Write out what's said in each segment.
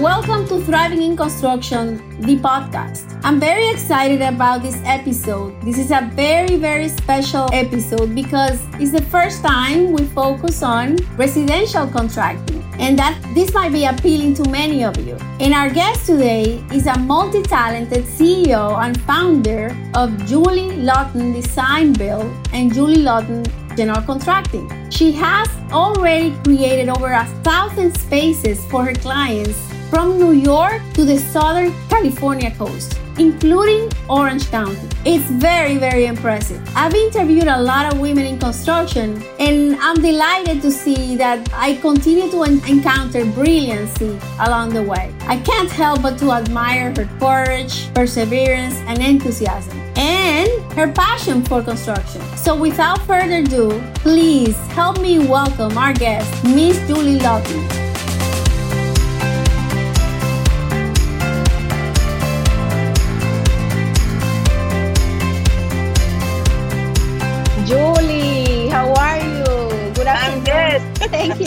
Welcome to Thriving in Construction, the podcast. I'm very excited about this episode. This is a very, very special episode because it's the first time we focus on residential contracting, and that this might be appealing to many of you. And our guest today is a multi talented CEO and founder of Julie Laughton Design Build and Julie Laughton General Contracting. She has already created over a thousand spaces for her clients from New York to the Southern California coast, including Orange County. It's very, very impressive. I've interviewed a lot of women in construction, and I'm delighted to see that I continue to encounter brilliancy along the way. I can't help but to admire her courage, perseverance, and enthusiasm, and her passion for construction. So, without further ado, please help me welcome our guest, Miss Julie Laughton.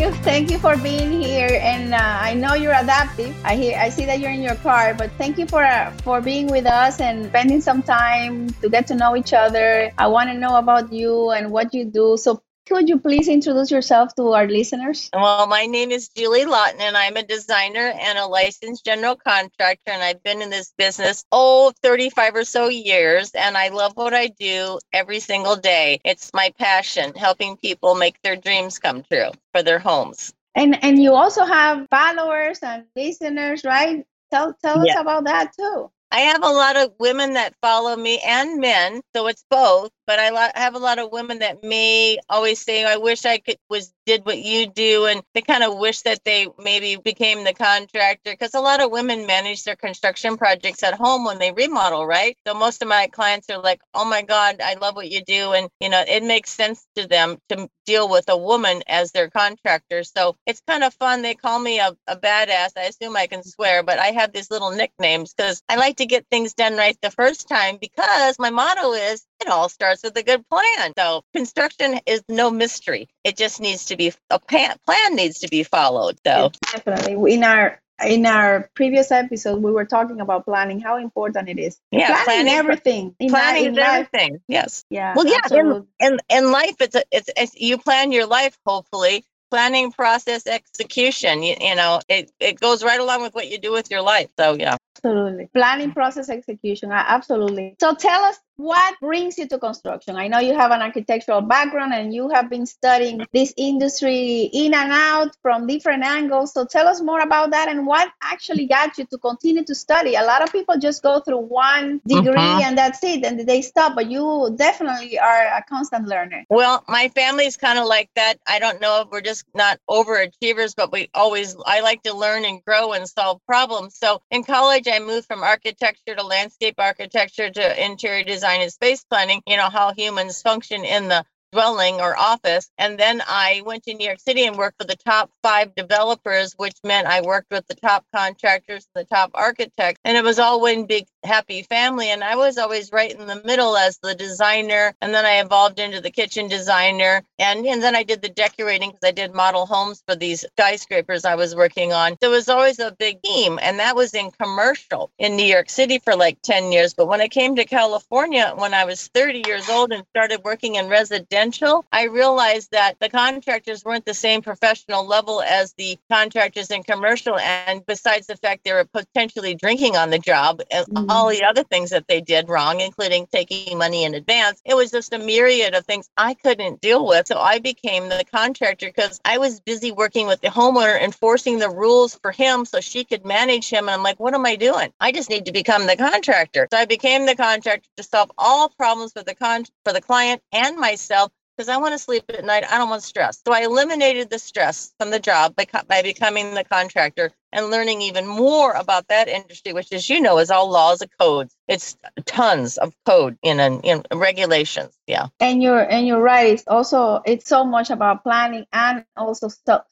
Thank you for being here. And uh, I know you're adaptive. I hear, I see that you're in your car, but thank you for uh, for being with us and spending some time to get to know each other. I want to know about you and what you do. So could you please introduce yourself to our listeners? Well, my name is Julie Laughton, and I'm a designer and a licensed general contractor. And I've been in this business, oh, 35 or so years. And I love what I do every single day. It's my passion, helping people make their dreams come true for their homes. And and you also have followers and listeners, right? Tell tell yeah. us about that too. I have a lot of women that follow me and men, so it's both but I have a lot of women that may always say, "I wish I could was did what you do," and they kind of wish that they maybe became the contractor because a lot of women manage their construction projects at home when they remodel, right? So most of my clients are like, "Oh my God, I love what you do," and you know, it makes sense to them to deal with a woman as their contractor. So it's kind of fun. They call me a, a badass. I assume I can swear, but I have these little nicknames because I like to get things done right the first time because my motto is it all starts with a good plan. So construction is no mystery. It just needs to be a plan, plan needs to be followed. So. Definitely. In our in our previous episode we were talking about planning how important it is. Yeah planning, planning everything planning in, in everything yes. Yeah well yeah in, in, in life it's, a, it's it's you plan your life hopefully. Planning process execution you, you know it, it goes right along with what you do with your life so yeah absolutely planning process execution absolutely so tell us what brings you to construction? I know you have an architectural background and you have been studying this industry in and out from different angles. So tell us more about that and what actually got you to continue to study. A lot of people just go through one degree uh-huh. and that's it and they stop, but you definitely are a constant learner. Well, my family's kind of like that. I don't know if we're just not overachievers, but we always, I like to learn and grow and solve problems. So in college, I moved from architecture to landscape architecture to interior design and space planning, you know, how humans function in the dwelling or office. And then I went to New York City and worked for the top five developers, which meant I worked with the top contractors, the top architects, and it was all one big happy family. And I was always right in the middle as the designer. And then I evolved into the kitchen designer. And, and then I did the decorating because I did model homes for these skyscrapers I was working on. There was always a big team. And that was in commercial in New York City for like 10 years. But when I came to California, when I was 30 years old and started working in residential, I realized that the contractors weren't the same professional level as the contractors in commercial. And besides the fact they were potentially drinking on the job mm-hmm. All mm-hmm. the other things that they did wrong, including taking money in advance, it was just a myriad of things I couldn't deal with. So I became the contractor because I was busy working with the homeowner, enforcing the rules for him so she could manage him. And I'm like, what am I doing? I just need to become the contractor. So I became the contractor to solve all problems for the con for the client and myself because I want to sleep at night. I don't want stress. So I eliminated the stress from the job by, by becoming the contractor and learning even more about that industry, which, as you know, is all laws and codes. It's tons of code in, in regulations. Yeah. And you're and you're right. It's also it's so much about planning and also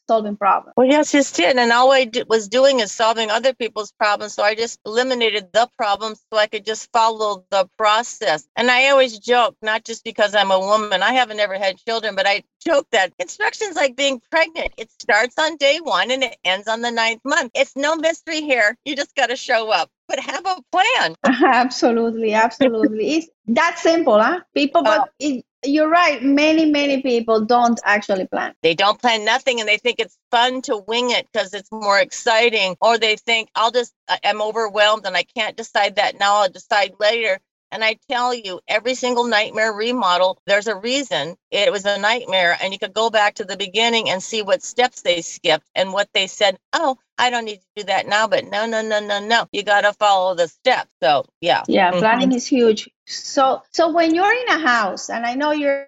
solving problems. Well, yes, just did. And all I did, was doing is solving other people's problems. So I just eliminated the problems so I could just follow the process. And I always joke, not just because I'm a woman. I haven't ever had children, but I joke that construction's like being pregnant. It starts on day one and it ends on the ninth month. It's no mystery here. You just got to show up, but have a plan. absolutely, absolutely. it's that simple, huh? People, but uh, it, you're right. Many, many people don't actually plan. They don't plan nothing and they think it's fun to wing it because it's more exciting. Or they think, I'll just, I'm overwhelmed and I can't decide that now. I'll decide later. And I tell you, every single nightmare remodel, there's a reason it was a nightmare. And you could go back to the beginning and see what steps they skipped and what they said, oh, I don't need to do that now. But no, no, no, no, no. You got to follow the steps. So, yeah. Yeah, mm-hmm. planning is huge. So, so when you're in a house, and I know you're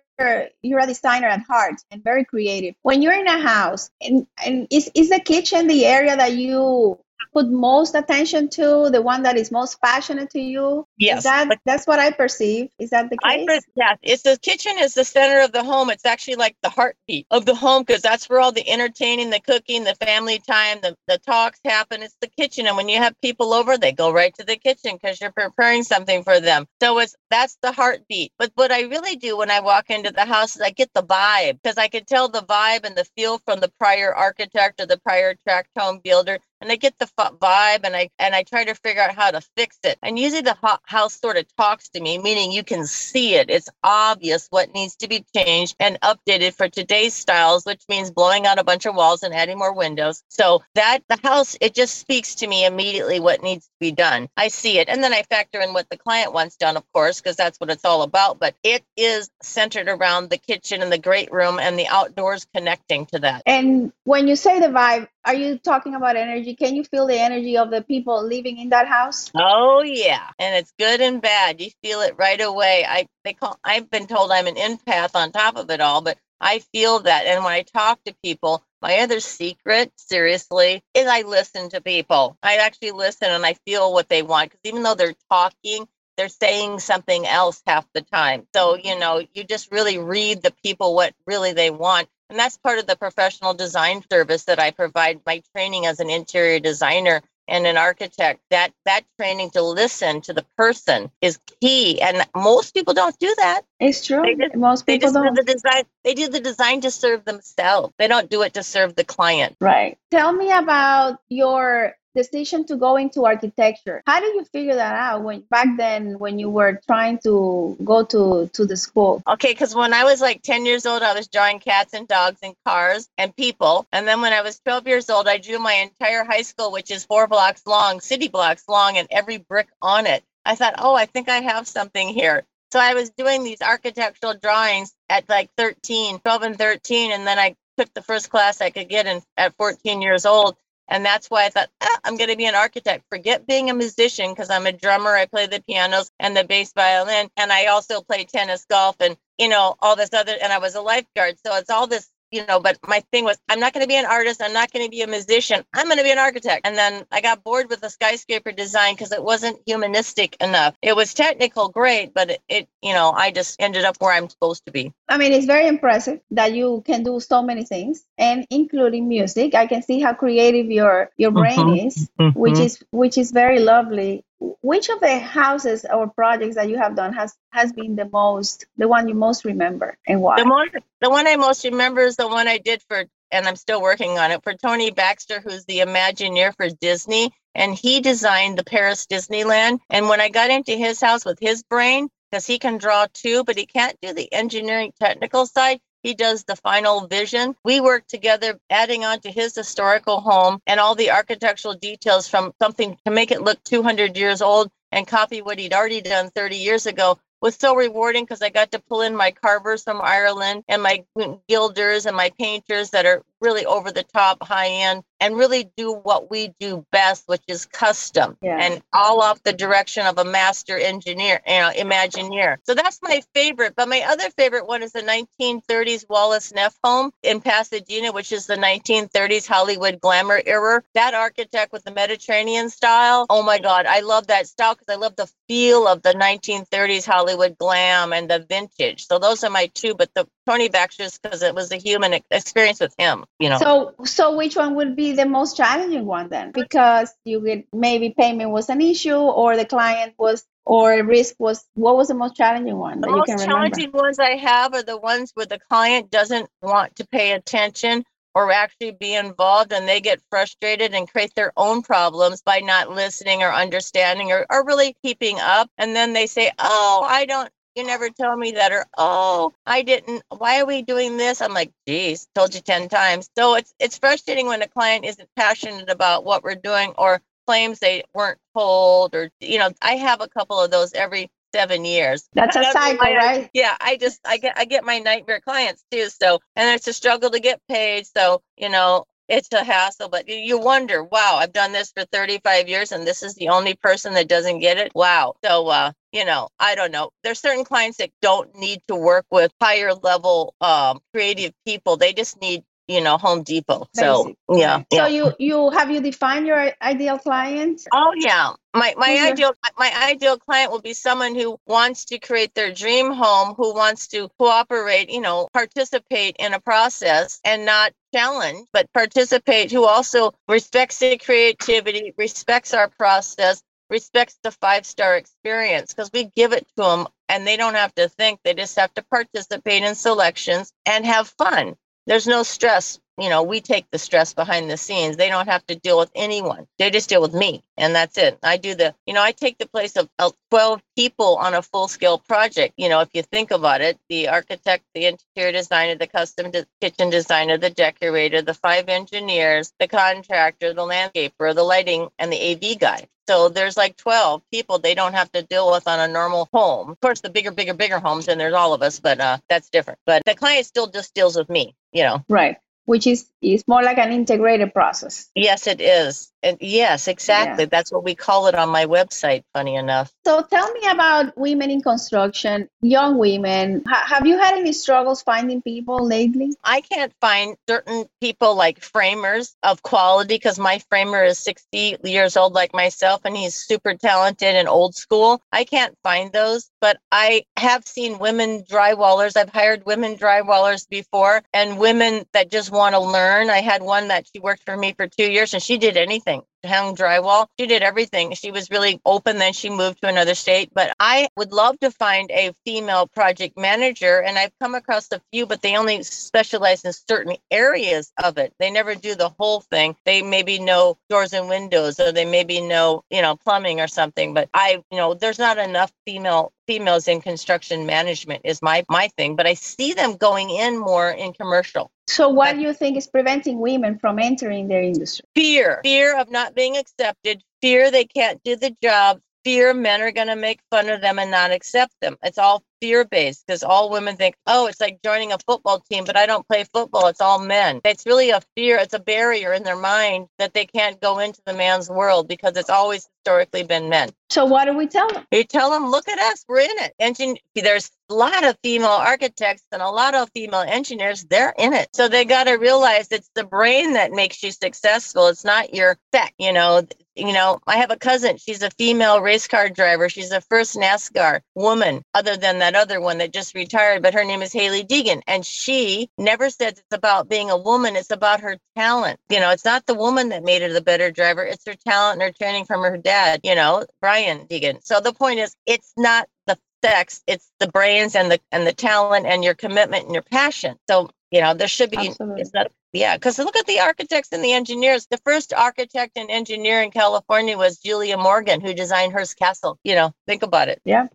you're a designer at heart and very creative. When you're in a house, and, and is, is the kitchen the area that you put most attention to, the one that is most passionate to you? Yes. That, that's what I perceive. Is that the case? I, yeah. It's the kitchen is the center of the home. It's actually like the heartbeat of the home because that's where all the entertaining, the cooking, the family time, the, the talks happen. It's the kitchen. And when you have people over, they go right to the kitchen because you're preparing something for them. So it's that's the heartbeat. But what I really do when I walk into the house is I get the vibe because I can tell the vibe and the feel from the prior architect or the prior tract home builder and I get the vibe and I and I try to figure out how to fix it. And usually the house sort of talks to me, meaning you can see it. It's obvious what needs to be changed and updated for today's styles, which means blowing out a bunch of walls and adding more windows. So that the house it just speaks to me immediately what needs to be done. I see it, and then I factor in what the client wants done, of course, because that's what it's all about. But it is centered around the kitchen and the great room and the outdoors connecting to that. And when you say the vibe, are you talking about energy? Can you feel the energy of the people living in that house? Oh yeah, and it's good and bad. You feel it right away. I they call. I've been told I'm an empath on top of it all, but I feel that. And when I talk to people, my other secret, seriously, is I listen to people. I actually listen and I feel what they want because even though they're talking, they're saying something else half the time. So, you know, you just really read the people what really they want. And that's part of the professional design service that I provide my training as an interior designer and an architect. That that training to listen to the person is key. And most people don't do that. It's true. Just, most people don't. Do the design, they do the design to serve themselves. They don't do it to serve the client. Right. Tell me about your decision to go into architecture. How did you figure that out when back then when you were trying to go to to the school? Okay because when i was like 10 years old i was drawing cats and dogs and cars and people. And then when i was 12 years old i drew my entire high school which is four blocks long city blocks long and every brick on it. I thought oh i think i have something here. So i was doing these architectural drawings at like 13 12 and 13 and then i took the first class i could get in at 14 years old and that's why I thought, ah, I'm going to be an architect. Forget being a musician because I'm a drummer. I play the pianos and the bass violin. And I also play tennis, golf, and, you know, all this other. And I was a lifeguard. So it's all this you know, but my thing was, I'm not going to be an artist. I'm not going to be a musician. I'm going to be an architect. And then I got bored with the skyscraper design because it wasn't humanistic enough. It was technical, great, but it, it, you know, I just ended up where I'm supposed to be. I mean, it's very impressive that you can do so many things and including music. I can see how creative your, your brain mm-hmm. is, mm-hmm. which is, which is very lovely which of the houses or projects that you have done has has been the most the one you most remember and why? The, most, the one i most remember is the one i did for and i'm still working on it for tony baxter who's the imagineer for disney and he designed the paris disneyland. And when i got into his house with his brain because he can draw too but he can't do the engineering technical side he does the final vision. We work together, adding on to his historical home and all the architectural details from something to make it look 200 years old and copy what he'd already done 30 years ago was so rewarding because I got to pull in my carvers from Ireland and my gilders and my painters that are really over the top, high end, and really do what we do best, which is custom yeah. and all off the direction of a master engineer, you know, Imagineer. So that's my favorite. But my other favorite one is the 1930s Wallace Neff home in Pasadena, which is the 1930s Hollywood glamour era. That architect with the Mediterranean style. Oh my God, I love that style because I love the feel of the 1930s Hollywood glam and the vintage. So those are my two. But the Tony Baxter's because it was a human experience with him, you know. So, so which one would be the most challenging one then? Because you get maybe payment was an issue, or the client was or risk was what was the most challenging one the most challenging ones i have are the ones where the client doesn't want to pay attention or actually be involved and they get frustrated and create their own problems by not listening or understanding or, or really keeping up and then they say oh i don't you never told me that or oh i didn't why are we doing this? I'm like geez told you 10 times. So it's it's frustrating when a client isn't passionate about what we're doing or claims they weren't told or you know i have a couple of those every seven years. That's a cycle right? Yeah i just i get i get my nightmare clients too so and it's a struggle to get paid so you know it's a hassle but you wonder wow i've done this for 35 years and this is the only person that doesn't get it? Wow. So uh you know i don't know. There's certain clients that don't need to work with higher level um, creative people. They just need you know home depot. So yeah so you you have you defined your ideal client? Oh yeah. My my Who's ideal my ideal client will be someone who wants to create their dream home who wants to cooperate you know participate in a process and not challenge but participate who also respects the creativity respects our process respects the five star experience because we give it to them and they don't have to think they just have to participate in selections and have fun there's no stress. You know, we take the stress behind the scenes. They don't have to deal with anyone. They just deal with me, and that's it. I do the, you know, I take the place of 12 people on a full scale project. You know, if you think about it, the architect, the interior designer, the custom de- kitchen designer, the decorator, the five engineers, the contractor, the landscaper, the lighting, and the AV guy. So there's like 12 people they don't have to deal with on a normal home. Of course, the bigger, bigger, bigger homes, and there's all of us, but uh, that's different. But the client still just deals with me, you know. Right. Which is is more like an integrated process. Yes, it is. And yes, exactly. Yeah. That's what we call it on my website, funny enough. So tell me about women in construction, young women. H- have you had any struggles finding people lately? I can't find certain people like framers of quality because my framer is 60 years old, like myself, and he's super talented and old school. I can't find those, but I have seen women drywallers. I've hired women drywallers before and women that just want to learn. I had one that she worked for me for two years and she did anything hung drywall. She did everything. She was really open. Then she moved to another state. But I would love to find a female project manager. And I've come across a few, but they only specialize in certain areas of it. They never do the whole thing. They maybe know doors and windows, or they maybe know, you know, plumbing or something. But I, you know, there's not enough female females in construction management is my my thing. But I see them going in more in commercial. So, what do you think is preventing women from entering their industry? Fear, fear of not being accepted, fear they can't do the job, fear men are going to make fun of them and not accept them. It's all fear based because all women think, oh, it's like joining a football team, but I don't play football. It's all men. It's really a fear, it's a barrier in their mind that they can't go into the man's world because it's always historically been men. So what do we tell them? We tell them, look at us, we're in it. Engine, there's a lot of female architects and a lot of female engineers, they're in it. So they got to realize it's the brain that makes you successful. It's not your spec. You know, you know, I have a cousin. She's a female race car driver. She's the first NASCAR woman, other than that other one that just retired. But her name is Hailie Deegan, and she never said it's about being a woman. It's about her talent. You know, it's not the woman that made her the better driver. It's her talent and her training from her dad. You know, Brian Deegan. So the point is, it's not the sex it's the brains and the and the talent and your commitment and your passion so you know there should be Absolutely. it's not yeah, because look at the architects and the engineers. The first architect and engineer in California was Julia Morgan, who designed Hearst Castle. You know, think about it. Yeah.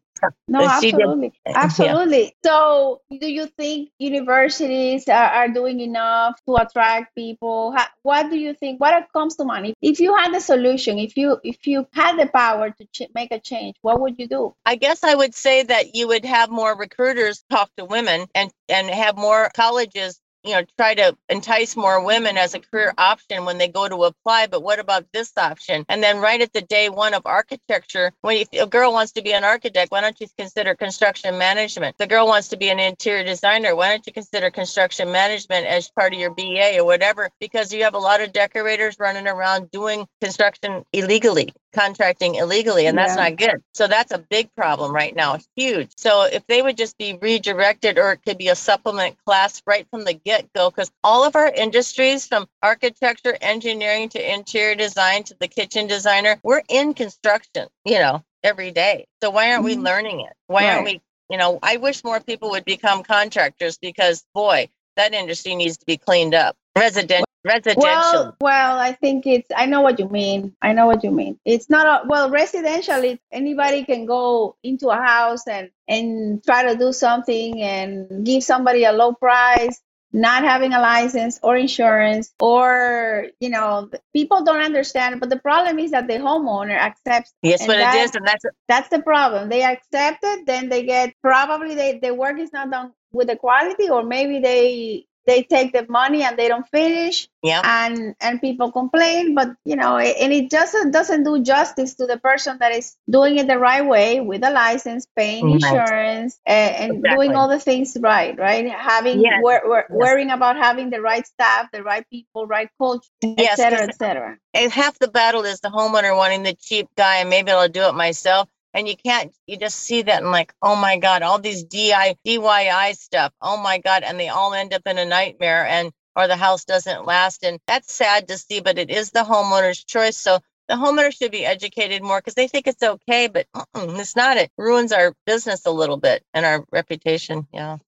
No, absolutely. Absolutely. Yeah. So, do you think universities are, are, doing enough to attract people? How, what do you think? What comes to mind? If you had the solution, if you if you had the power to ch- make a change, what would you do? I guess I would say that you would have more recruiters talk to women and and have more colleges you know try to entice more women as a career option when they go to apply but what about this option? And then right at the day one of architecture when a girl wants to be an architect why don't you consider construction management? The girl wants to be an interior designer why don't you consider construction management as part of your ba or whatever? Because you have a lot of decorators running around doing construction illegally contracting illegally and that's yeah. not good so that's a big problem right now huge so if they would just be redirected or it could be a supplement class right from the get get go because all of our industries from architecture, engineering to interior design to the kitchen designer, we're in construction, you know. every day. So why aren't Mhm. we learning it? Why aren't we, you know, I wish more people would become contractors because boy, that industry needs to be cleaned up. Resident residential. Well, well, I think it's. I know what you mean. I know what you mean. It's not a well residential. It, anybody can go into a house and and try to do something and give somebody a low price, not having a license or insurance, or you know, people don't understand. But the problem is that the homeowner accepts. yes, but that- it is, and that's That's the problem. They accept it, then they get probably they the work is not done with the quality, or maybe they they take the money and they don't finish yeah. and and people complain but you know it, and it just doesn't do justice to the person that is doing it the right way with a license paying Right. insurance and, and Exactly. doing all the things right right having Yes. wor- wor- Yes. worrying about having the right staff the right people right culture Yes, etc cetera 'cause- et cetera and half the battle is the homeowner wanting the cheap guy and maybe I'll do it myself. And you can't, you just see that and like, oh my God, all these DI, DIY stuff. Oh my God. And they all end up in a nightmare and, or the house doesn't last. And that's sad to see, but it is the homeowner's choice. So the homeowner should be educated more because they think it's okay, but it's not. It ruins our business a little bit and our reputation. Yeah.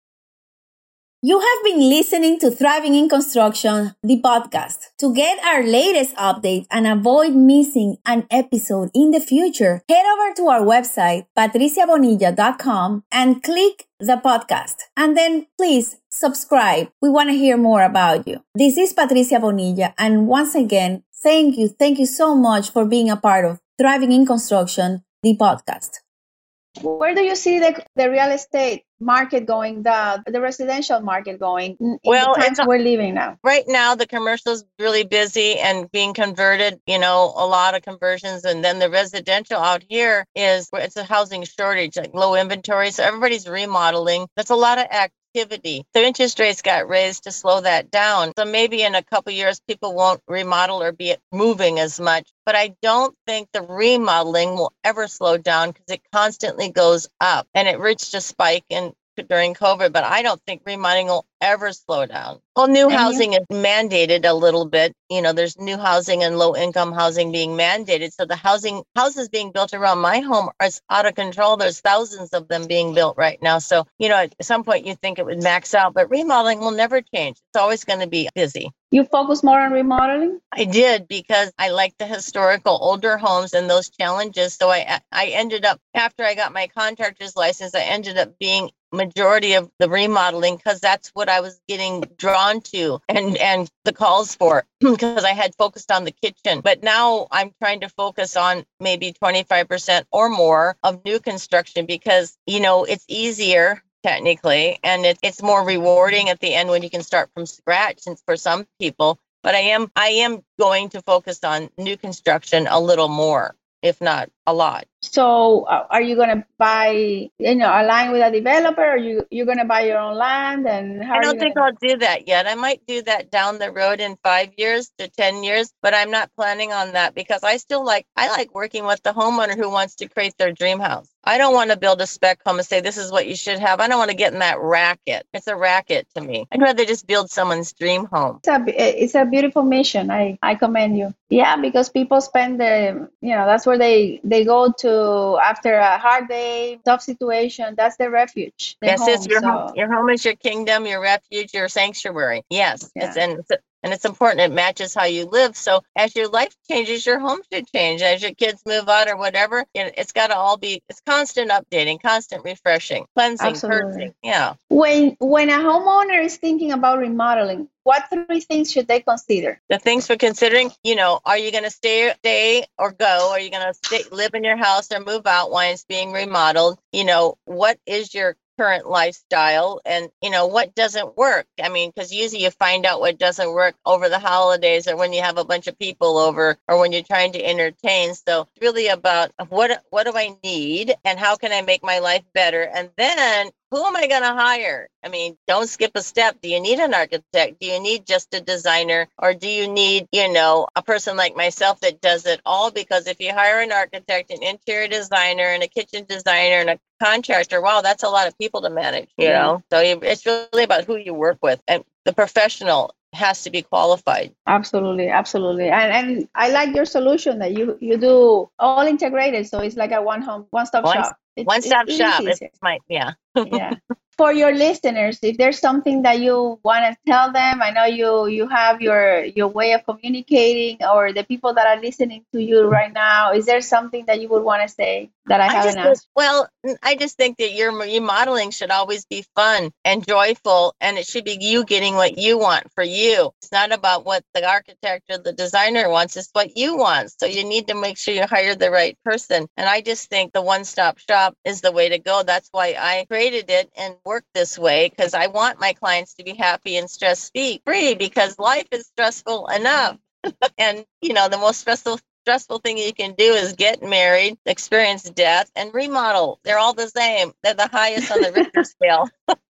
You have been listening to Thriving in Construction, the podcast. To get our latest updates and avoid missing an episode in the future, head over to our website, patriciabonilla.com, and click the podcast. And then please subscribe. We want to hear more about you. This is Patricia Bonilla. And once again, thank you. Thank you so much for being a part of Thriving in Construction, the podcast. Where do you see the, the real estate market going, the, the residential market going in, in Well, the times we're living now? right now the commercial is really busy and being converted you know a lot of conversions. And then the residential out here is where it's a housing shortage like low inventory. So everybody's remodeling. That's a lot of activity the interest rates got raised to slow that down. So maybe in a couple years people won't remodel or be moving as much. But i don't think the remodeling will ever slow down because it constantly goes up and it reached a spike in during COVID, but I don't think remodeling will ever slow down. Well, new And you- housing is mandated a little bit. You know, there's new housing and low income housing being mandated. So the housing houses being built around my home are out of control. There's thousands of them being built right now. So, you know, at some point you think it would max out, but remodeling will never change. It's always going to be busy. You focus more on remodeling? I did because I like the historical older homes and those challenges. So I I ended up after I got my contractor's license, I ended up being majority of the remodeling because that's what I was getting drawn to and and the calls for because I had focused on the kitchen. But now I'm trying to focus on maybe 25% or more of new construction because you know it's easier technically and it, it's more rewarding at the end when you can start from scratch and for some people but i am i am going to focus on new construction a little more if not a lot So uh, are you going to buy, you know, align with a developer or you, you're going to buy your own land and how I don't think gonna, I'll do that yet. I might do that down the road in five years to 10 years, but I'm not planning on that because I still like, I like working with the homeowner who wants to create their dream house. I don't want to build a spec home and say, this is what you should have. I don't want to get in that racket. It's a racket to me. I'd rather just build someone's dream home. it's a, it's a beautiful mission. I, I commend you. Yeah, because people spend the, you know, that's where they, they go to after a hard day, tough situation. That's their refuge. their yes, it's your so- home. Your home is your kingdom, your refuge, your sanctuary. Yes, Yeah. it's, and it's important. It matches how you live. So as your life changes, your home should change. As your kids move out or whatever, it, it's got to all be. It's constant updating, constant refreshing, cleansing, Absolutely. purging. Yeah. When, when a homeowner is thinking about remodeling, what three things should they consider? the things for considering you know are you going to stay stay or go are you going to live in your house or move out while it's being remodeled you know what is your current lifestyle and you know what doesn't work? I mean because usually you find out what doesn't work over the holidays or when you have a bunch of people over or when you're trying to entertain. So it's really about what what do i need and how can i make my life better? And then who am I going to hire? I mean, don't skip a step. Do you need an architect? Do you need just a designer? Or do you need, you know, a person like myself that does it all? Because if you hire an architect, an interior designer, and a kitchen designer, and a contractor, wow, that's a lot of people to manage, you Yeah. know? So it's really about who you work with and the professional has to be qualified. Absolutely, absolutely. And and I like your solution that you you do all integrated, so it's like a one home one stop shop. One stop shop. It's my yeah. yeah. For your listeners, if there's something that you want to tell them, I know you you have your your way of communicating, or the people that are listening to you right now. Is there something that you would want to say that I, I haven't asked? Well, I just think that your your modeling should always be fun and joyful, and it should be you getting what you want for you. It's not about what the architect or the designer wants; it's what you want. So you need to make sure you hire the right person. And I just think the one stop shop is the way to go. That's why I created it and work this way because I want my clients to be happy and stress free because life is stressful enough. and you know, the most stressful stressful thing you can do is get married, experience death, and remodel. They're all the same. They're the highest on the Richter scale.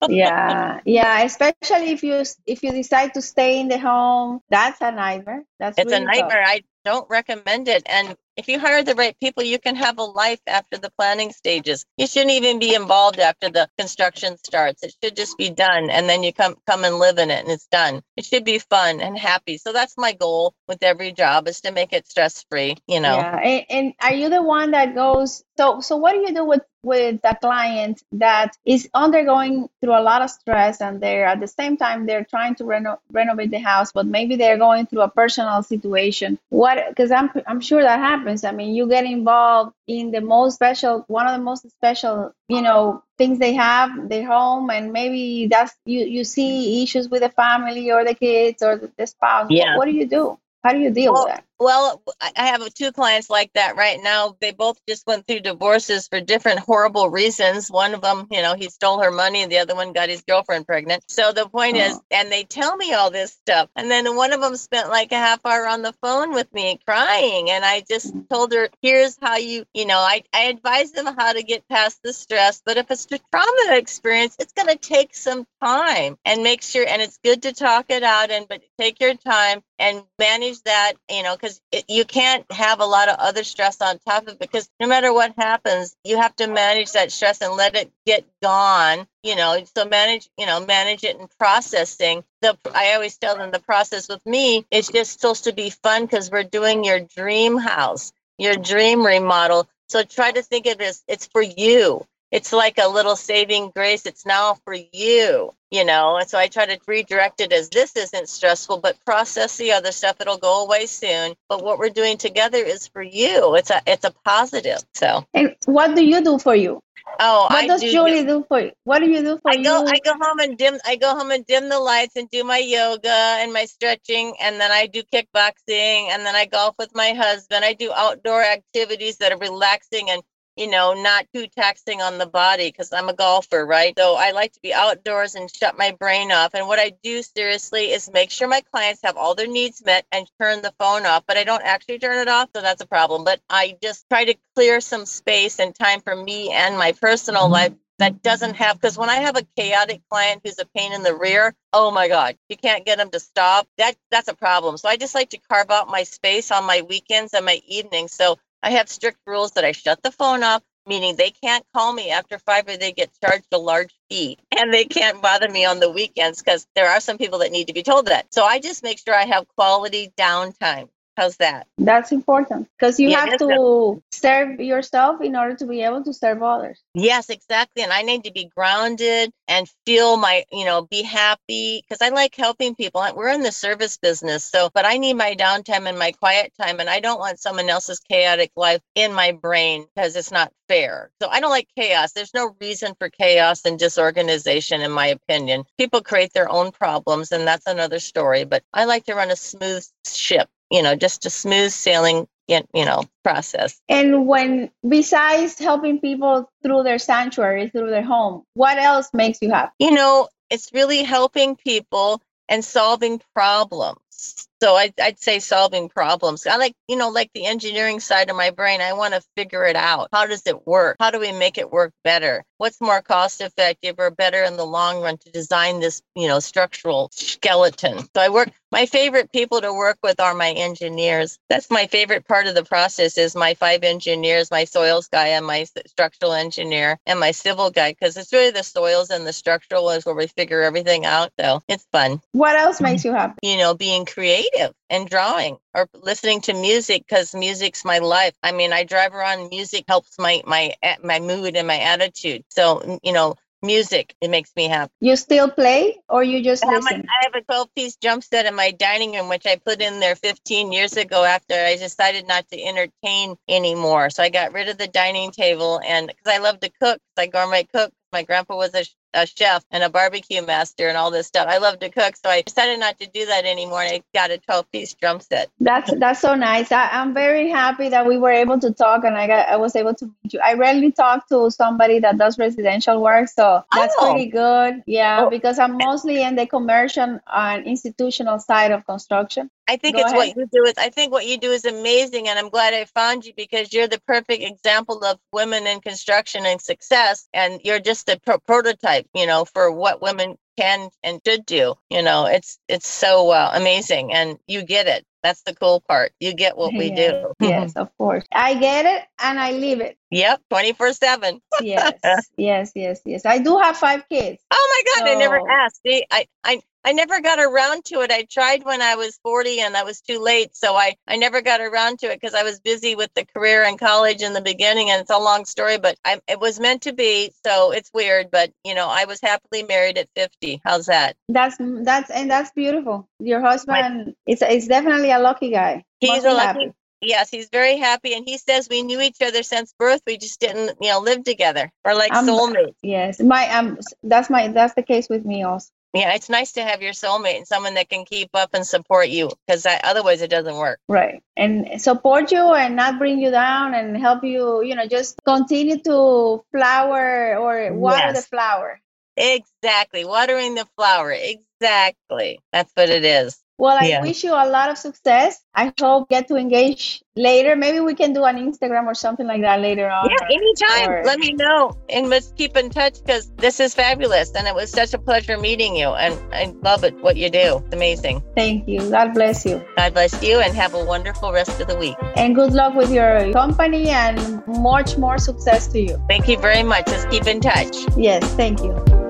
yeah, yeah. Especially if you if you decide to stay in the home, that's a nightmare. That's it's really a nightmare. Tough. I don't recommend it. And if you hire the right people, you can have a life after the planning stages. You shouldn't even be involved after the construction starts. It should just be done, and then you come come and live in it, and it's done. It should be fun and happy. So that's my goal with every job is to make it stress free. You know. Yeah. And, and are you the one that goes? So so what do you do with with a client that is undergoing through a lot of stress and they're at the same time they're trying to reno- renovate the house but maybe they're going through a personal situation? What because I'm, I'm sure that happens. I mean you get involved in the most special one of the most special you know things they have their home and maybe that's you you see issues with the family or the kids or the, the spouse yeah. what, what do you do? How do you deal well, with that well, I have two clients like that right now. They both just went through divorces for different horrible reasons. One of them, you know, he stole her money, and the other one got his girlfriend pregnant. So the point oh. is, uh-huh. and they tell me all this stuff. And then one of them spent like a half hour on the phone with me crying. And I just told her, here's how you, you know, I, I advise them how to get past the stress. But if it's a trauma experience, it's going to take some time and make sure, and it's good to talk it out and, but take your time and manage that, you know, because you can't have a lot of other stress on top of it because no matter what happens, you have to manage that stress and let it get gone. You know, so manage, you know, manage it and processing. The I always tell them the process with me is just supposed to be fun because we're doing your dream house, your dream remodel. So try to think of it as it's for you it's like a little saving grace. It's now for you, you know. And so I try to redirect it as this isn't stressful, but process the other stuff. It'll go away soon. But what we're doing together is for you. It's a it's a positive. So. And what do you do for you? Oh, what I does do, Julie do for you? What do you do for I go, you? I go home and dim. I go home and dim the lights and do my yoga and my stretching, and then I do kickboxing, and then I golf with my husband. I do outdoor activities that are relaxing and you know, not too taxing on the body because I'm a golfer, right? So I like to be outdoors and shut my brain off. And what I do seriously is make sure my clients have all their needs met and turn the phone off, but I don't actually turn it off. So that's a problem. But I just try to clear some space and time for me and my personal mm-hmm. life that doesn't have because when I have a chaotic client who's a pain in the rear, oh my god, you can't get them to stop. That that's a problem. So I just like to carve out my space on my weekends and my evenings. So I have strict rules that I shut the phone off, meaning they can't call me after five or they get charged a large fee. And they can't bother me on the weekends because there are some people that need to be told that. So I just make sure I have quality downtime. How's that? That's important because you yeah, have to serve yourself in order to be able to serve others. Yes, exactly. And I need to be grounded and feel my, you know, be happy because I like helping people. We're in the service business. So, but I need my downtime and my quiet time. And I don't want someone else's chaotic life in my brain because it's not fair. So I don't like chaos. There's no reason for chaos and disorganization, in my opinion. People create their own problems, and that's another story. But I like to run a smooth ship you know, just a smooth sailing, you know, process. And when, besides helping people through their sanctuary, through their home, what else makes you happy? You know, it's really helping people and solving problems. So I, I'd say solving problems. I like, you know, like the engineering side of my brain. I want to figure it out. How does it work? How do we make it work better? What's more cost effective or better in the long run to design this, you know, structural skeleton? So I work my favorite people to work with are my engineers. That's my favorite part of the process is my five engineers, my soils guy and my structural engineer and my civil guy because it's really the soils and the structural is where we figure everything out. So it's fun. What else makes mm-hmm. you happy? You know, being creative and drawing or listening to music because music's my life. I mean, I drive around. Music helps my my my mood and my attitude. So you know, music it makes me happy you still play or you just I have, listen my, I have a 12 piece jump set in my dining room which i put in there 15 years ago after i decided not to entertain anymore so i got rid of the dining table and because i love to cook i gourmet cook my grandpa was a a chef and a barbecue master and all this stuff. I love to cook, so I decided not to do that anymore. And I got a 12 piece drum set. That's that's so nice. I, am very happy that we were able to talk and I got I was able to meet you. I rarely talk to somebody that does residential work, so that's oh. pretty good. Yeah, oh. because I'm mostly in the commercial and institutional side of construction. I think Go it's ahead. what you do is I think what you do is amazing and I'm glad I found you because you're the perfect example of women in construction and success and you're just a pro- prototype, you know, for what women can and should do. You know, it's it's so uh, amazing and you get it. That's the cool part. You get what we yes, do. yes, of course. I get it and I live it. Yep, 24 7. yes, yes, yes, yes. I do have five kids. Oh my God, so... I never asked. See, I, I, I never got around to it. I tried when I was 40 and I was too late. So I, I never got around to it because I was busy with the career in college in the beginning. And it's a long story, but I, it was meant to be. So it's weird. But, you know, I was happily married at 50. How's that? That's, that's, and that's beautiful. Your husband, My, it's, it's definitely a lucky guy. He's a lucky, happy. Yes, he's very happy, and he says we knew each other since birth. We just didn't, you know, live together or like um, soulmates. Yes, my um, that's my that's the case with me also. Yeah, it's nice to have your soulmate and someone that can keep up and support you because otherwise it doesn't work. Right, and support you and not bring you down and help you. You know, just continue to flower or water yes. the flower. Exactly, watering the flower. Exactly, that's what it is. Well, I yeah. wish you a lot of success. I hope get to engage later. Maybe we can do an Instagram or something like that later on. Yeah, anytime. Or... Let me know. And let's keep in touch because this is fabulous. And it was such a pleasure meeting you. And I love it, what you do. It's amazing. Thank you. God bless you. God bless you and have a wonderful rest of the week. And good luck with your company and much more success to you. Thank you very much. Let's keep in touch. Yes, thank you.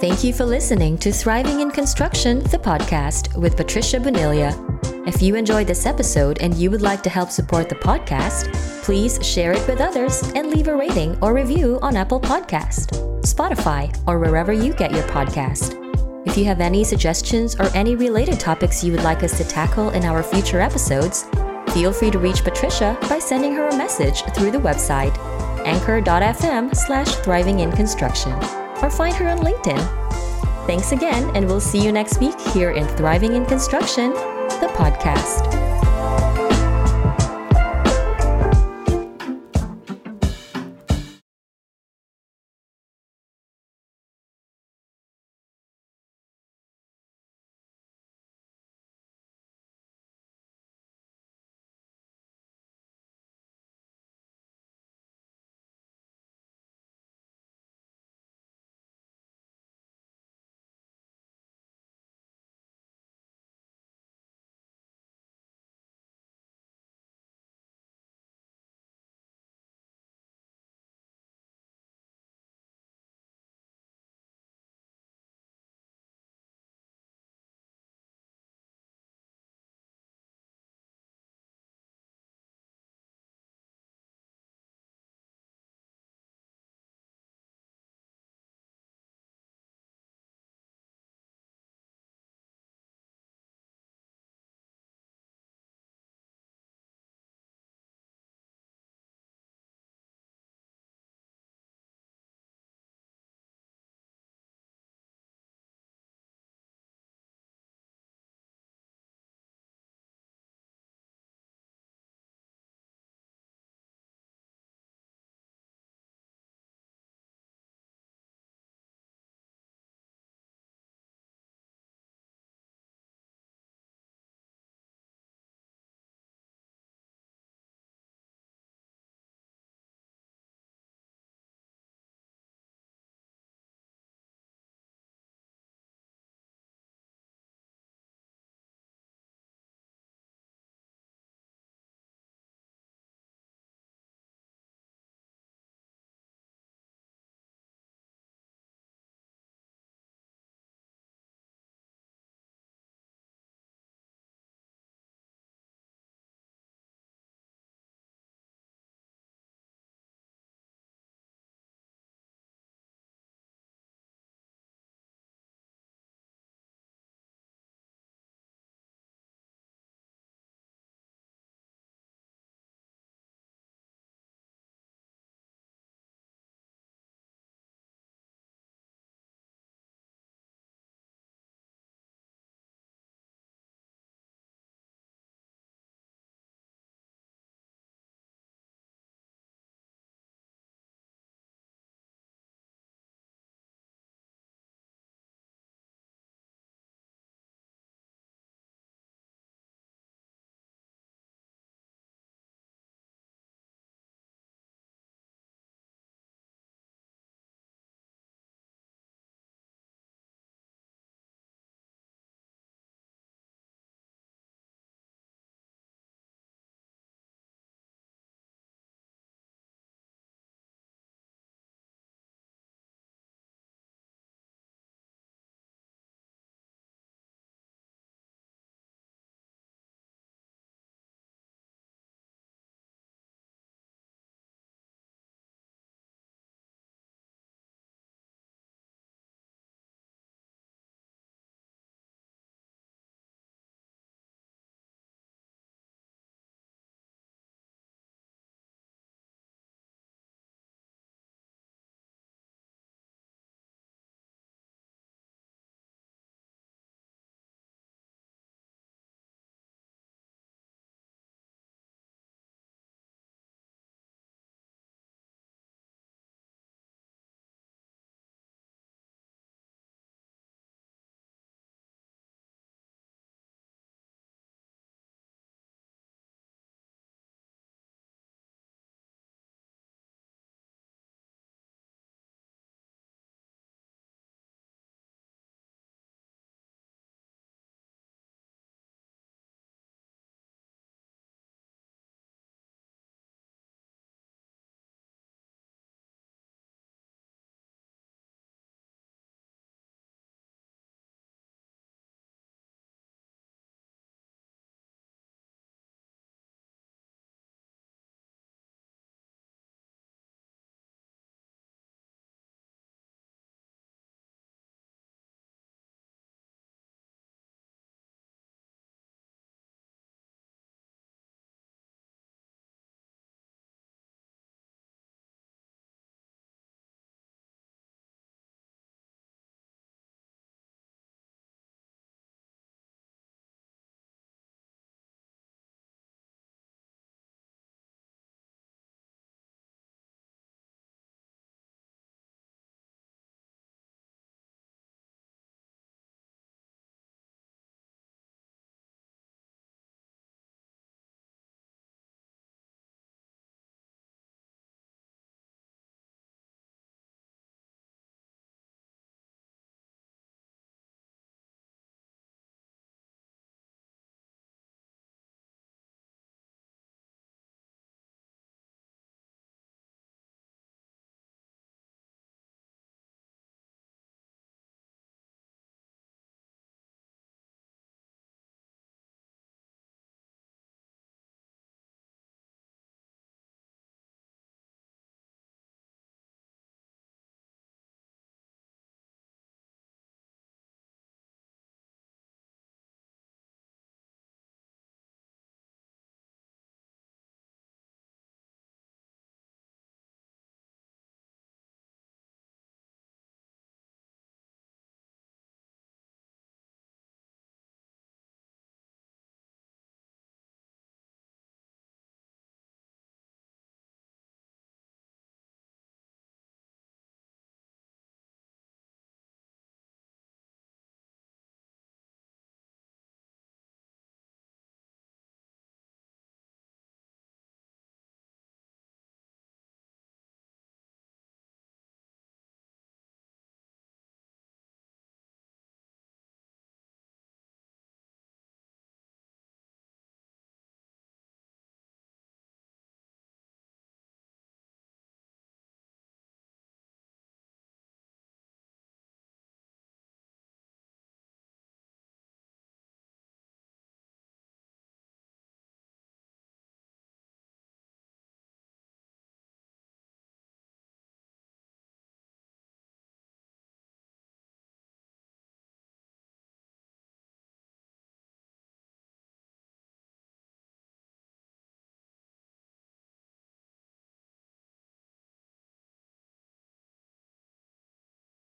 Thank you for listening to Thriving in Construction, the podcast with Patricia Bonilla. If you enjoyed this episode and you would like to help support the podcast, please share it with others and leave a rating or review on Apple Podcast, Spotify, or wherever you get your podcast. If you have any suggestions or any related topics you would like us to tackle in our future episodes, feel free to reach Patricia by sending her a message through the website anchor.fm slash thriving in construction or find her on LinkedIn. Thanks again, and we'll see you next week here in Thriving in Construction, the podcast.